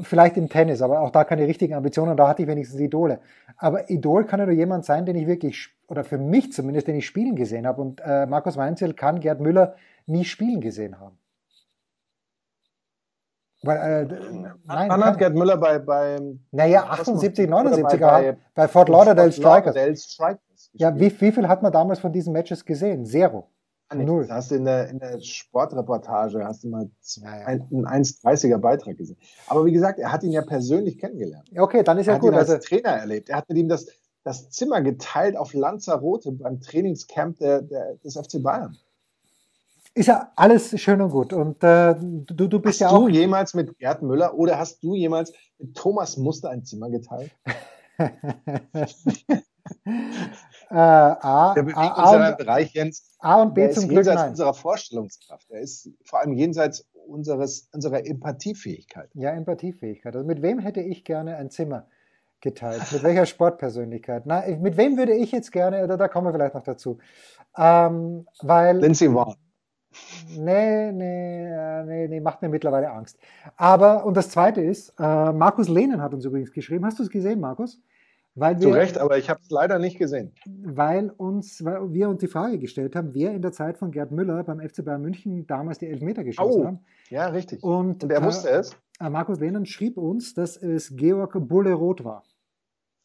vielleicht im Tennis, aber auch da keine richtigen Ambitionen, da hatte ich wenigstens Idole. Aber Idol kann ja nur jemand sein, den ich wirklich, oder für mich zumindest, den ich spielen gesehen habe. Und äh, Markus Weinzel kann Gerd Müller nie spielen gesehen haben. Weil, äh, nein, Wann hat Gerd Müller bei, bei Naja, 78, 79 bei, bei, bei Fort Lauderdale Strikers. Strikers ja, wie, wie viel hat man damals von diesen Matches gesehen? Zero. Null. Hast du in der, in der Sportreportage hast du mal ja, ja. einen 1,30er Beitrag gesehen. Aber wie gesagt, er hat ihn ja persönlich kennengelernt. Okay, dann ist ja er gut. Ihn als also, Trainer erlebt. Er hat mit ihm das, das Zimmer geteilt auf Lanzarote beim Trainingscamp der, der, des FC Bayern. Ist ja alles schön und gut. Und äh, du, du bist hast ja auch. Hast du jemals mit Gerd Müller oder hast du jemals mit Thomas Muster ein Zimmer geteilt? Äh, A, der bewegt A, uns in einem Bereich, Jens. A und B der zum ist Glück jenseits nein. unserer Vorstellungskraft. Er ist vor allem jenseits unseres, unserer Empathiefähigkeit. Ja, Empathiefähigkeit. Also mit wem hätte ich gerne ein Zimmer geteilt? Mit welcher Sportpersönlichkeit? Na, mit wem würde ich jetzt gerne, oder da kommen wir vielleicht noch dazu. Ähm, weil. Lindsay Vaughn. Nee, nee, äh, nee, nee, macht mir mittlerweile Angst. Aber, und das zweite ist, äh, Markus Lehnen hat uns übrigens geschrieben. Hast du es gesehen, Markus? Weil wir, Zu Recht, aber ich habe es leider nicht gesehen. Weil, uns, weil wir uns die Frage gestellt haben, wer in der Zeit von Gerd Müller beim FC Bayern München damals die Elfmeter geschossen oh, haben. Ja, richtig. Und, Und er wusste es? Äh, Markus Lehnen schrieb uns, dass es Georg Bulle-Roth war.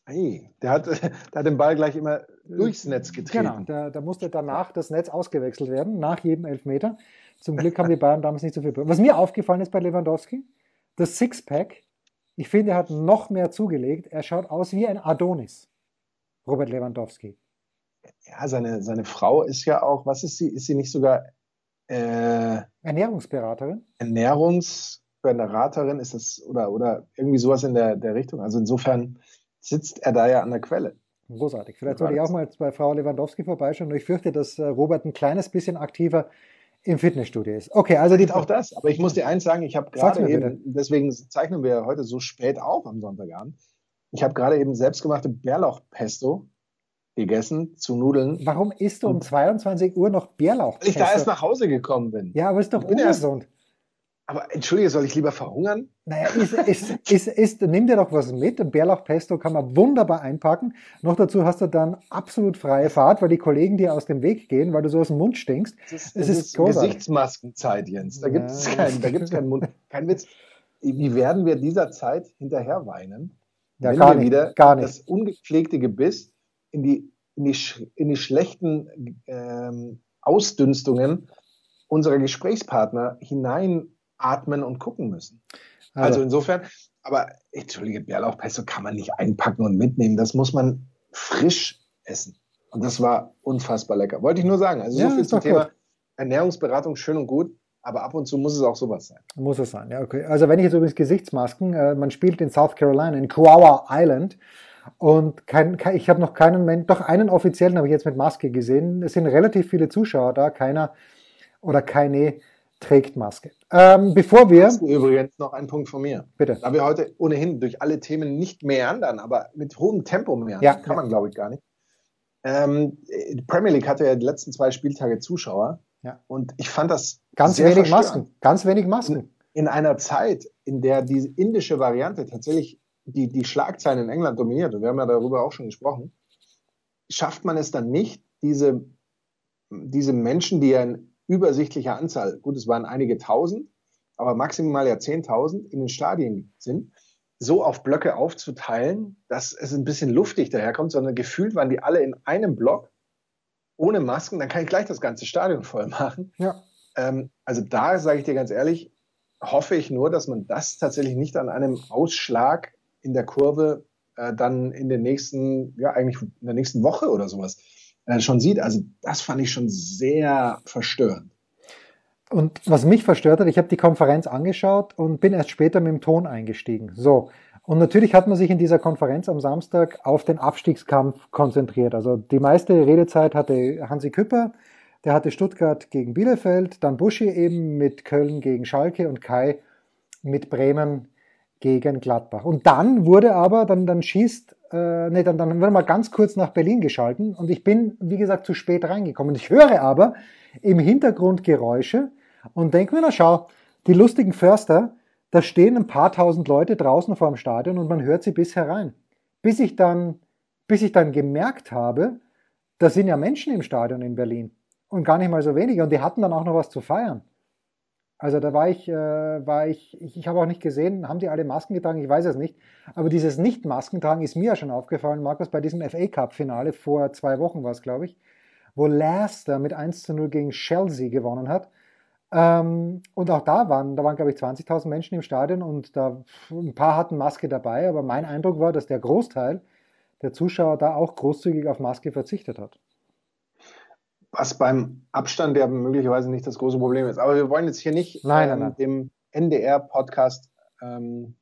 Hey, der hat, der hat den Ball gleich immer durchs Netz getreten. Genau, da, da musste danach das Netz ausgewechselt werden, nach jedem Elfmeter. Zum Glück haben die Bayern damals nicht so viel. Was mir aufgefallen ist bei Lewandowski, das Sixpack, ich finde, er hat noch mehr zugelegt. Er schaut aus wie ein Adonis. Robert Lewandowski. Ja, seine, seine Frau ist ja auch, was ist sie? Ist sie nicht sogar äh, Ernährungsberaterin? Ernährungsberaterin ist das oder, oder irgendwie sowas in der, der Richtung. Also insofern sitzt er da ja an der Quelle. Großartig. Vielleicht sollte ich auch mal bei Frau Lewandowski vorbeischauen. Nur ich fürchte, dass äh, Robert ein kleines bisschen aktiver im Fitnessstudio ist. Okay, also die auch das. Aber ich muss dir eins sagen, ich habe gerade eben, deswegen zeichnen wir heute so spät auf am Sonntagabend. Ich habe gerade eben selbstgemachte Bärlauchpesto gegessen zu Nudeln. Warum isst du um 22 Uhr noch Bärlauchpesto? Weil ich da erst nach Hause gekommen bin. Ja, aber ist doch ungesund. Aber entschuldige, soll ich lieber verhungern? Naja, ist, ist, ist, ist, nimm dir doch was mit. Bärlauchpesto kann man wunderbar einpacken. Noch dazu hast du dann absolut freie Fahrt, weil die Kollegen dir aus dem Weg gehen, weil du so aus dem Mund stinkst. Das ist, das es ist, ist Gesichtsmaskenzeit, Jens. Da gibt es keinen, keinen Mund. Kein Witz. Wie werden wir dieser Zeit hinterher weinen? Ja, wenn gar wir nicht, wieder gar nicht. das ungepflegte Gebiss in die, in die, in die schlechten ähm, Ausdünstungen unserer Gesprächspartner hineinatmen und gucken müssen. Also, also insofern, aber entschuldige, Bärlauchpesto kann man nicht einpacken und mitnehmen. Das muss man frisch essen. Und das war unfassbar lecker. Wollte ich nur sagen. Also ja, so viel zum Thema gut. Ernährungsberatung, schön und gut. Aber ab und zu muss es auch sowas sein. Muss es sein, ja, okay. Also wenn ich jetzt übrigens Gesichtsmasken, äh, man spielt in South Carolina, in Kiowa Island. Und kein, kein, ich habe noch keinen, doch einen offiziellen habe ich jetzt mit Maske gesehen. Es sind relativ viele Zuschauer da, keiner oder keine trägt Maske. Ähm, bevor wir. Übrigens noch ein Punkt von mir. Bitte. Da wir heute ohnehin durch alle Themen nicht meandern, aber mit hohem Tempo meandern, ja, kann man glaube ich gar nicht. Ähm, die Premier League hatte ja die letzten zwei Spieltage Zuschauer. Ja. Und ich fand das. Ganz wenig Masken. Ganz wenig Masken. In, in, einer Zeit, in der die indische Variante tatsächlich die, die Schlagzeilen in England dominiert, und wir haben ja darüber auch schon gesprochen, schafft man es dann nicht, diese, diese Menschen, die ja in übersichtlicher Anzahl, gut, es waren einige tausend, aber maximal ja zehntausend in den Stadien sind, so auf Blöcke aufzuteilen, dass es ein bisschen luftig daherkommt, sondern gefühlt waren die alle in einem Block ohne Masken, dann kann ich gleich das ganze Stadion voll machen. Ja. Ähm, also da sage ich dir ganz ehrlich, hoffe ich nur, dass man das tatsächlich nicht an einem Ausschlag in der Kurve äh, dann in den nächsten, ja eigentlich in der nächsten Woche oder sowas äh, schon sieht. Also das fand ich schon sehr verstörend. Und was mich verstört hat, ich habe die Konferenz angeschaut und bin erst später mit dem Ton eingestiegen. So. Und natürlich hat man sich in dieser Konferenz am Samstag auf den Abstiegskampf konzentriert. Also die meiste Redezeit hatte Hansi Küpper, der hatte Stuttgart gegen Bielefeld, dann Buschi eben mit Köln gegen Schalke und Kai mit Bremen gegen Gladbach. Und dann wurde aber, dann, dann schießt, äh, nee, dann, dann wurde mal ganz kurz nach Berlin geschalten und ich bin, wie gesagt, zu spät reingekommen. Ich höre aber im Hintergrund Geräusche und denke mir, na schau, die lustigen Förster, da stehen ein paar tausend Leute draußen vor dem Stadion und man hört sie bis herein. Bis ich dann, bis ich dann gemerkt habe, da sind ja Menschen im Stadion in Berlin und gar nicht mal so wenige und die hatten dann auch noch was zu feiern. Also da war ich, äh, war ich, ich, ich habe auch nicht gesehen, haben die alle Masken getragen, ich weiß es nicht. Aber dieses Nicht-Maskentragen ist mir ja schon aufgefallen, Markus, bei diesem FA Cup-Finale vor zwei Wochen war es, glaube ich, wo Leicester mit 1 zu 0 gegen Chelsea gewonnen hat. Ähm, und auch da waren, da waren, glaube ich, 20.000 Menschen im Stadion und da ein paar hatten Maske dabei, aber mein Eindruck war, dass der Großteil der Zuschauer da auch großzügig auf Maske verzichtet hat was beim Abstand ja möglicherweise nicht das große Problem ist. Aber wir wollen jetzt hier nicht nein, ähm, nein, nein. dem NDR-Podcast ähm,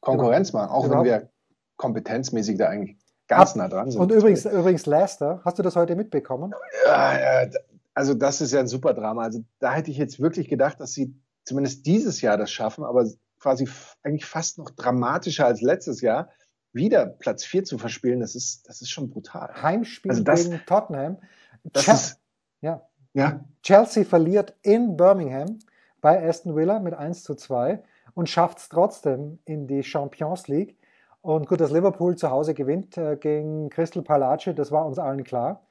Konkurrenz machen, auch Überhaupt. wenn wir kompetenzmäßig da eigentlich ganz Ab nah dran sind. Und übrigens, übrigens Leicester, hast du das heute mitbekommen? Ja, also das ist ja ein super Drama. Also da hätte ich jetzt wirklich gedacht, dass sie zumindest dieses Jahr das schaffen, aber quasi eigentlich fast noch dramatischer als letztes Jahr wieder Platz 4 zu verspielen, das ist, das ist schon brutal. Heimspiel also das, gegen Tottenham. Das ist, ja. ja. Chelsea verliert in Birmingham bei Aston Villa mit 1 zu 2 und schafft es trotzdem in die Champions League. Und gut, dass Liverpool zu Hause gewinnt äh, gegen Crystal Palace, das war uns allen klar.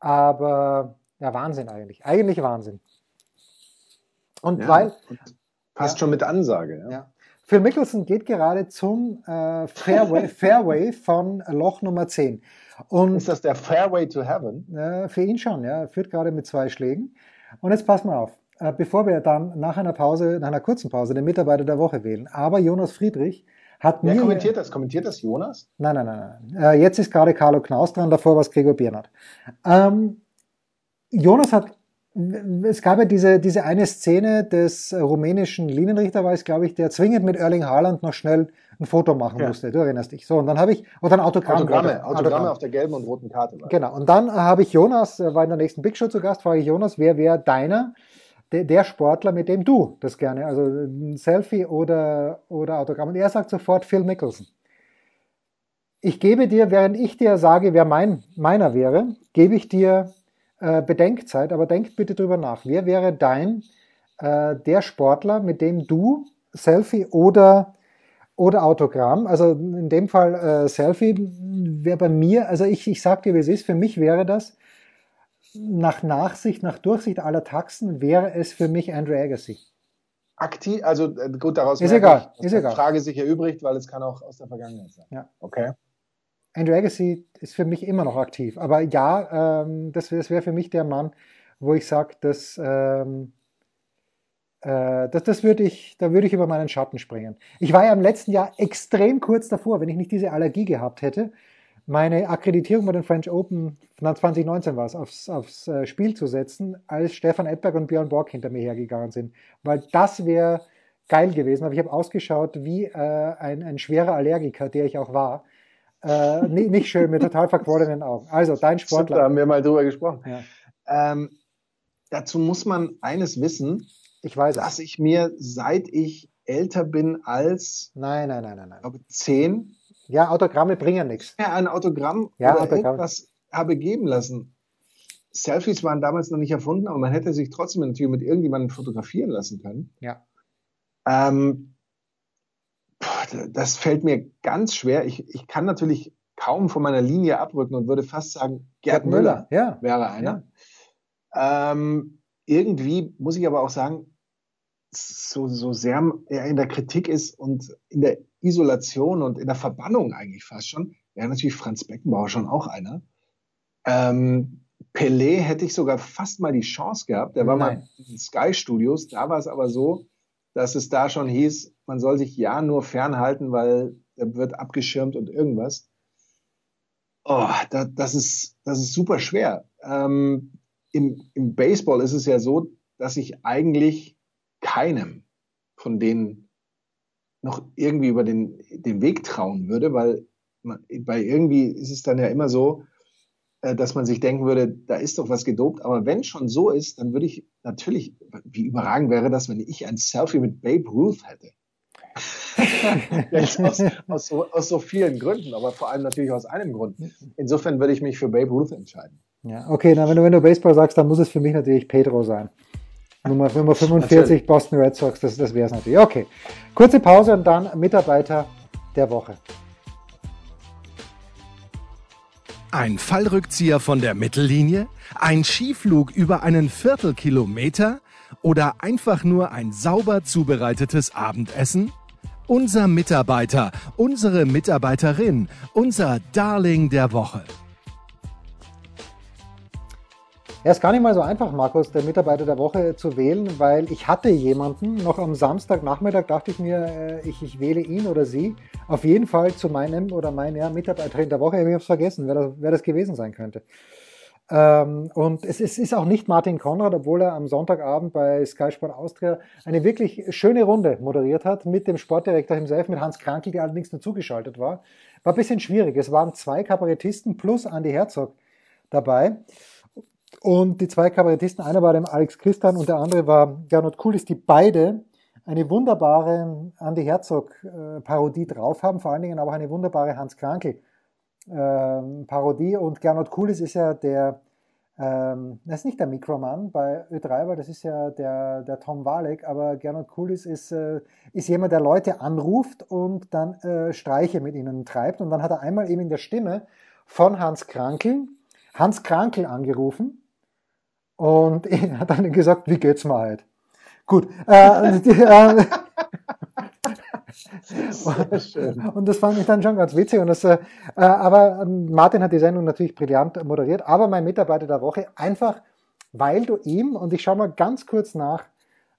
Aber ja, Wahnsinn eigentlich. Eigentlich Wahnsinn. Und ja, weil. Und passt ja, schon mit Ansage. Ja. ja. Phil Mickelson geht gerade zum äh, Fairway, Fairway von Loch Nummer 10. Und, ist das der Fairway to Heaven? Äh, für ihn schon, ja. Er führt gerade mit zwei Schlägen. Und jetzt pass mal auf. Äh, bevor wir dann nach einer Pause, nach einer kurzen Pause, den Mitarbeiter der Woche wählen. Aber Jonas Friedrich hat Wer mir. kommentiert das? Kommentiert das Jonas? Nein, nein, nein. nein. Äh, jetzt ist gerade Carlo Knaus dran, davor war es Gregor Biernat. Ähm, Jonas hat es gab ja diese, diese eine Szene des rumänischen Linienrichter, war es, glaube ich, der zwingend mit Erling Haaland noch schnell ein Foto machen ja. musste. Du erinnerst dich. So, und dann habe ich, oder ein Autogramm. Autogramme, Autogramme, Autogramme auf der gelben und roten Karte. Genau. Und dann habe ich Jonas, war in der nächsten Big Show zu Gast, frage ich Jonas, wer wäre deiner, der, der Sportler, mit dem du das gerne, also ein Selfie oder, oder Autogramm. Und er sagt sofort Phil Mickelson. Ich gebe dir, während ich dir sage, wer mein, meiner wäre, gebe ich dir äh, Bedenkzeit, aber denk bitte drüber nach. Wer wäre dein, äh, der Sportler, mit dem du Selfie oder, oder Autogramm, also in dem Fall äh, Selfie, wäre bei mir, also ich, ich sag dir, wie es ist, für mich wäre das, nach Nachsicht, nach Durchsicht aller Taxen, wäre es für mich Andrew Agassi. Aktiv, also äh, gut, daraus ist egal, ist egal. Frage sich erübrigt, weil es kann auch aus der Vergangenheit sein. Ja. Okay. Andrew Agassi ist für mich immer noch aktiv. Aber ja, ähm, das, das wäre für mich der Mann, wo ich sage, dass, ähm, äh, das, das würde ich, da würde ich über meinen Schatten springen. Ich war ja im letzten Jahr extrem kurz davor, wenn ich nicht diese Allergie gehabt hätte, meine Akkreditierung bei den French Open, 2019 war es, aufs, aufs äh, Spiel zu setzen, als Stefan Edberg und Björn Borg hinter mir hergegangen sind. Weil das wäre geil gewesen. Aber ich habe ausgeschaut wie äh, ein, ein schwerer Allergiker, der ich auch war. Äh, nicht, schön, mit total verquollenen Augen. Also, dein Sportler. Da haben wir mal drüber gesprochen. Ja. Ähm, dazu muss man eines wissen. Ich weiß dass es. ich mir, seit ich älter bin als nein, nein, nein, nein, nein. glaube zehn. Ja, Autogramme bringen nichts. Ja, ein Autogramm ja, oder Autogramm. irgendwas habe geben lassen. Selfies waren damals noch nicht erfunden, aber man hätte sich trotzdem natürlich mit irgendjemandem fotografieren lassen können. Ja. Ähm, das fällt mir ganz schwer. Ich, ich kann natürlich kaum von meiner Linie abrücken und würde fast sagen, Gerd, Gerd Müller, Müller ja. wäre einer. Ja. Ähm, irgendwie muss ich aber auch sagen, so, so sehr er in der Kritik ist und in der Isolation und in der Verbannung eigentlich fast schon, wäre natürlich Franz Beckenbauer schon auch einer. Ähm, Pelé hätte ich sogar fast mal die Chance gehabt. Der war Nein. mal in den Sky Studios. Da war es aber so, dass es da schon hieß, man soll sich ja nur fernhalten, weil er wird abgeschirmt und irgendwas. Oh, da, das, ist, das ist super schwer. Ähm, im, Im Baseball ist es ja so, dass ich eigentlich keinem von denen noch irgendwie über den, den Weg trauen würde, weil man, bei irgendwie ist es dann ja immer so, äh, dass man sich denken würde, da ist doch was gedopt. Aber wenn schon so ist, dann würde ich natürlich, wie überragend wäre das, wenn ich ein Selfie mit Babe Ruth hätte. aus, aus, so, aus, so, vielen Gründen, aber vor allem natürlich aus einem Grund. Insofern würde ich mich für Babe Ruth entscheiden. Ja, okay, na, wenn, du, wenn du Baseball sagst, dann muss es für mich natürlich Pedro sein. Nummer, Nummer 45 Boston Red Sox, das, das wäre es natürlich. Okay, kurze Pause und dann Mitarbeiter der Woche. Ein Fallrückzieher von der Mittellinie? Ein Skiflug über einen Viertelkilometer? Oder einfach nur ein sauber zubereitetes Abendessen? Unser Mitarbeiter, unsere Mitarbeiterin, unser Darling der Woche. Ja, ist gar nicht mal so einfach, Markus, der Mitarbeiter der Woche zu wählen, weil ich hatte jemanden, noch am Samstagnachmittag dachte ich mir, äh, ich, ich wähle ihn oder sie auf jeden Fall zu meinem oder meiner Mitarbeiterin der Woche. Ich habe es vergessen, wer das, wer das gewesen sein könnte. Ähm, und es, es, ist auch nicht Martin Konrad, obwohl er am Sonntagabend bei Sky Sport Austria eine wirklich schöne Runde moderiert hat mit dem Sportdirektor himself, mit Hans Krankel, der allerdings nur zugeschaltet war. War ein bisschen schwierig. Es waren zwei Kabarettisten plus Andy Herzog dabei. Und die zwei Kabarettisten, einer war dem Alex Christian und der andere war Gernot Kulis, die beide eine wunderbare Andy Herzog-Parodie äh, drauf haben, vor allen Dingen aber eine wunderbare Hans Krankel-Parodie. Ähm, und Gernot Kulis ist ja der, ähm, das ist nicht der Mikroman bei Ö3, weil das ist ja der, der Tom Walek, aber Gernot Kulis ist, äh, ist jemand, der Leute anruft und dann äh, Streiche mit ihnen treibt. Und dann hat er einmal eben in der Stimme von Hans Krankel Hans Krankel angerufen und er hat dann gesagt, wie geht's mir halt? Gut. Äh, äh, und das fand ich dann schon ganz witzig. Und das, äh, aber Martin hat die Sendung natürlich brillant moderiert. Aber mein Mitarbeiter der Woche, einfach weil du ihm, und ich schaue mal ganz kurz nach,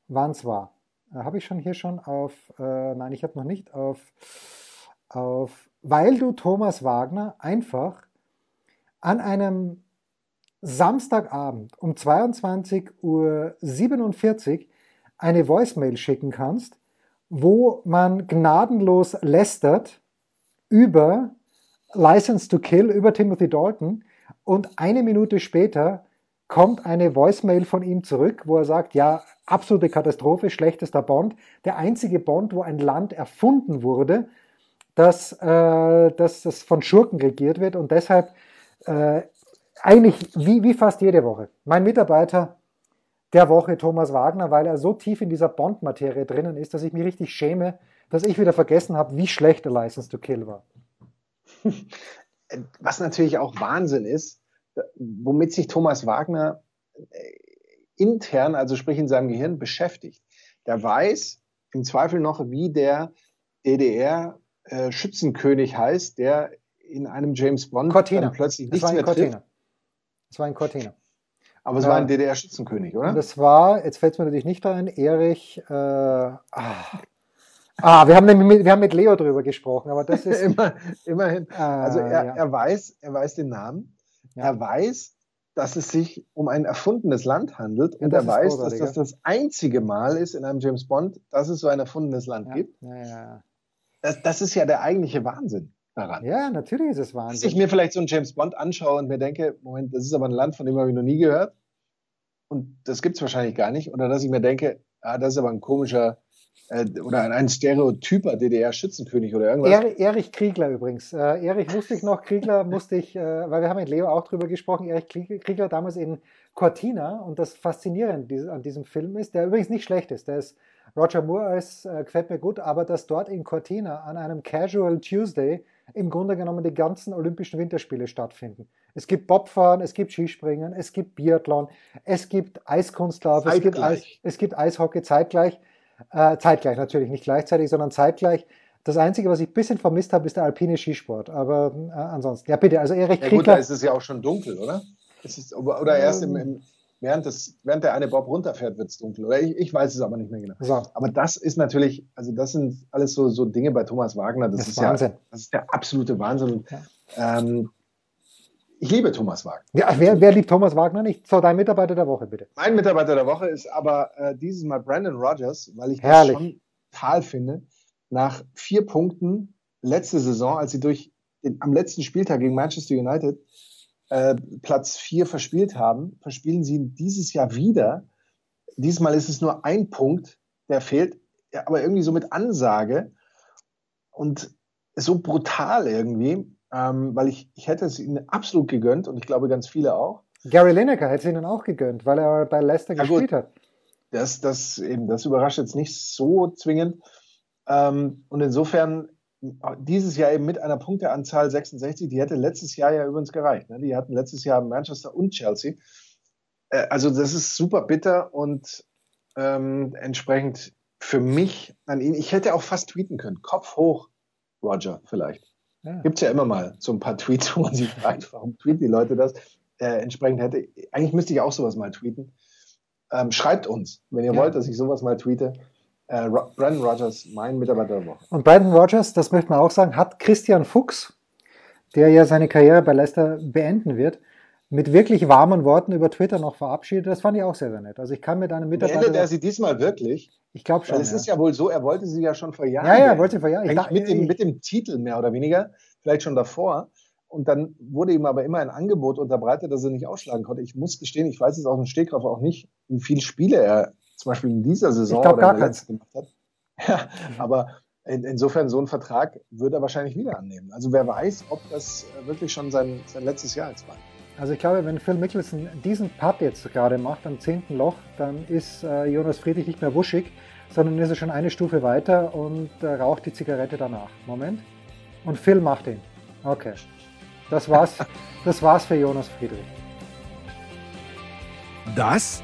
wann es war. Äh, habe ich schon hier schon auf, äh, nein, ich habe noch nicht auf, auf, weil du Thomas Wagner einfach an einem Samstagabend um 22.47 Uhr eine Voicemail schicken kannst, wo man gnadenlos lästert über License to Kill, über Timothy Dalton. Und eine Minute später kommt eine Voicemail von ihm zurück, wo er sagt, ja, absolute Katastrophe, schlechtester Bond, der einzige Bond, wo ein Land erfunden wurde, das, äh, dass das von Schurken regiert wird. Und deshalb äh, eigentlich wie, wie fast jede Woche. Mein Mitarbeiter der Woche, Thomas Wagner, weil er so tief in dieser Bond-Materie drinnen ist, dass ich mich richtig schäme, dass ich wieder vergessen habe, wie schlecht der License to Kill war. Was natürlich auch Wahnsinn ist, womit sich Thomas Wagner äh, intern, also sprich in seinem Gehirn, beschäftigt. Der weiß im Zweifel noch, wie der DDR-Schützenkönig äh, heißt, der in einem James Bond plötzlich nichts mehr Cortina. trifft. Das war ein Cortina. Aber es ja. war ein DDR-Schützenkönig, oder? Das war, jetzt fällt es mir natürlich nicht ein, Erich. Äh, ah. ah, wir haben, mit, wir haben mit Leo drüber gesprochen, aber das ist. Immer, immerhin. Ah, also er, ja. er, weiß, er weiß den Namen. Ja. Er weiß, dass es sich um ein erfundenes Land handelt und er weiß, dass das das einzige Mal ist in einem James Bond, dass es so ein erfundenes Land gibt. Das, das ist ja der eigentliche Wahnsinn daran. Ja, natürlich ist es Wahnsinn. Dass ich mir vielleicht so einen James Bond anschaue und mir denke, Moment, das ist aber ein Land, von dem habe ich noch nie gehört. Und das gibt es wahrscheinlich gar nicht. Oder dass ich mir denke, ah, das ist aber ein komischer äh, oder ein stereotyper DDR-Schützenkönig oder irgendwas. Er, Erich Kriegler übrigens. Äh, Erich wusste ich noch, Kriegler musste ich, äh, weil wir haben mit Leo auch drüber gesprochen, Erich Kriegler damals in Cortina und das Faszinierende an diesem Film ist, der übrigens nicht schlecht ist, der ist Roger Moore als äh, gefällt mir gut, aber dass dort in Cortina an einem Casual Tuesday im Grunde genommen die ganzen Olympischen Winterspiele stattfinden. Es gibt Bobfahren, es gibt Skispringen, es gibt Biathlon, es gibt Eiskunstlauf, es gibt, Eis, es gibt Eishockey zeitgleich. Äh, zeitgleich natürlich, nicht gleichzeitig, sondern zeitgleich. Das Einzige, was ich ein bisschen vermisst habe, ist der alpine Skisport. Aber äh, ansonsten, ja bitte, also Erich Kriegler. Ja gut, da ist es ja auch schon dunkel, oder? Ist, oder erst im, im während, das, während der eine Bob runterfährt, wird es dunkel. Oder ich, ich weiß es aber nicht mehr genau. So. Aber das ist natürlich, also das sind alles so, so Dinge bei Thomas Wagner. Das, das ist Wahnsinn. ja, das ist der absolute Wahnsinn. Ja. Ähm, ich liebe Thomas Wagner. Ja, wer, wer liebt Thomas Wagner nicht? So, dein Mitarbeiter der Woche, bitte. Mein Mitarbeiter der Woche ist aber äh, dieses Mal Brandon Rogers, weil ich Herrlich. das schon total finde. Nach vier Punkten letzte Saison, als sie durch den, am letzten Spieltag gegen Manchester United äh, Platz 4 verspielt haben, verspielen sie dieses Jahr wieder. Diesmal ist es nur ein Punkt, der fehlt, aber irgendwie so mit Ansage und so brutal irgendwie, ähm, weil ich, ich hätte es ihnen absolut gegönnt und ich glaube ganz viele auch. Gary Lineker hätte es ihnen auch gegönnt, weil er bei Leicester ja, gespielt gut. hat. Das, das, eben, das überrascht jetzt nicht so zwingend. Ähm, und insofern dieses Jahr eben mit einer Punkteanzahl 66, die hätte letztes Jahr ja übrigens gereicht. Ne? Die hatten letztes Jahr Manchester und Chelsea. Äh, also das ist super bitter und ähm, entsprechend für mich an ihn, ich hätte auch fast tweeten können. Kopf hoch, Roger, vielleicht. Ja. Gibt es ja immer mal so ein paar Tweets, wo man sich fragt, warum tweeten die Leute das? Äh, entsprechend hätte, eigentlich müsste ich auch sowas mal tweeten. Ähm, schreibt uns, wenn ihr ja. wollt, dass ich sowas mal tweete. Äh, Brandon Rogers, mein Mitarbeiter der Woche. Und Brandon Rogers, das möchte man auch sagen, hat Christian Fuchs, der ja seine Karriere bei Leicester beenden wird, mit wirklich warmen Worten über Twitter noch verabschiedet. Das fand ich auch sehr, sehr nett. Also ich kann mit einem Mitarbeiter... Beendet er sie diesmal wirklich? Ich glaube schon. Weil es ja. ist ja wohl so, er wollte sie ja schon vor Jahren. Ja, ja, er wollte vor Jahren. Eigentlich mit, dem, mit dem Titel mehr oder weniger, vielleicht schon davor. Und dann wurde ihm aber immer ein Angebot unterbreitet, das er nicht ausschlagen konnte. Ich muss gestehen, ich weiß es aus dem Stegreif auch nicht, wie viele Spiele er zum Beispiel in dieser Saison ich oder in der letzten gemacht hat. Ja, aber in, insofern so einen Vertrag würde er wahrscheinlich wieder annehmen. Also wer weiß, ob das wirklich schon sein, sein letztes Jahr jetzt war. Also ich glaube, wenn Phil Mickelson diesen Putt jetzt gerade macht am zehnten Loch, dann ist äh, Jonas Friedrich nicht mehr wuschig, sondern ist er schon eine Stufe weiter und äh, raucht die Zigarette danach. Moment. Und Phil macht ihn. Okay. Das war's, das war's für Jonas Friedrich. Das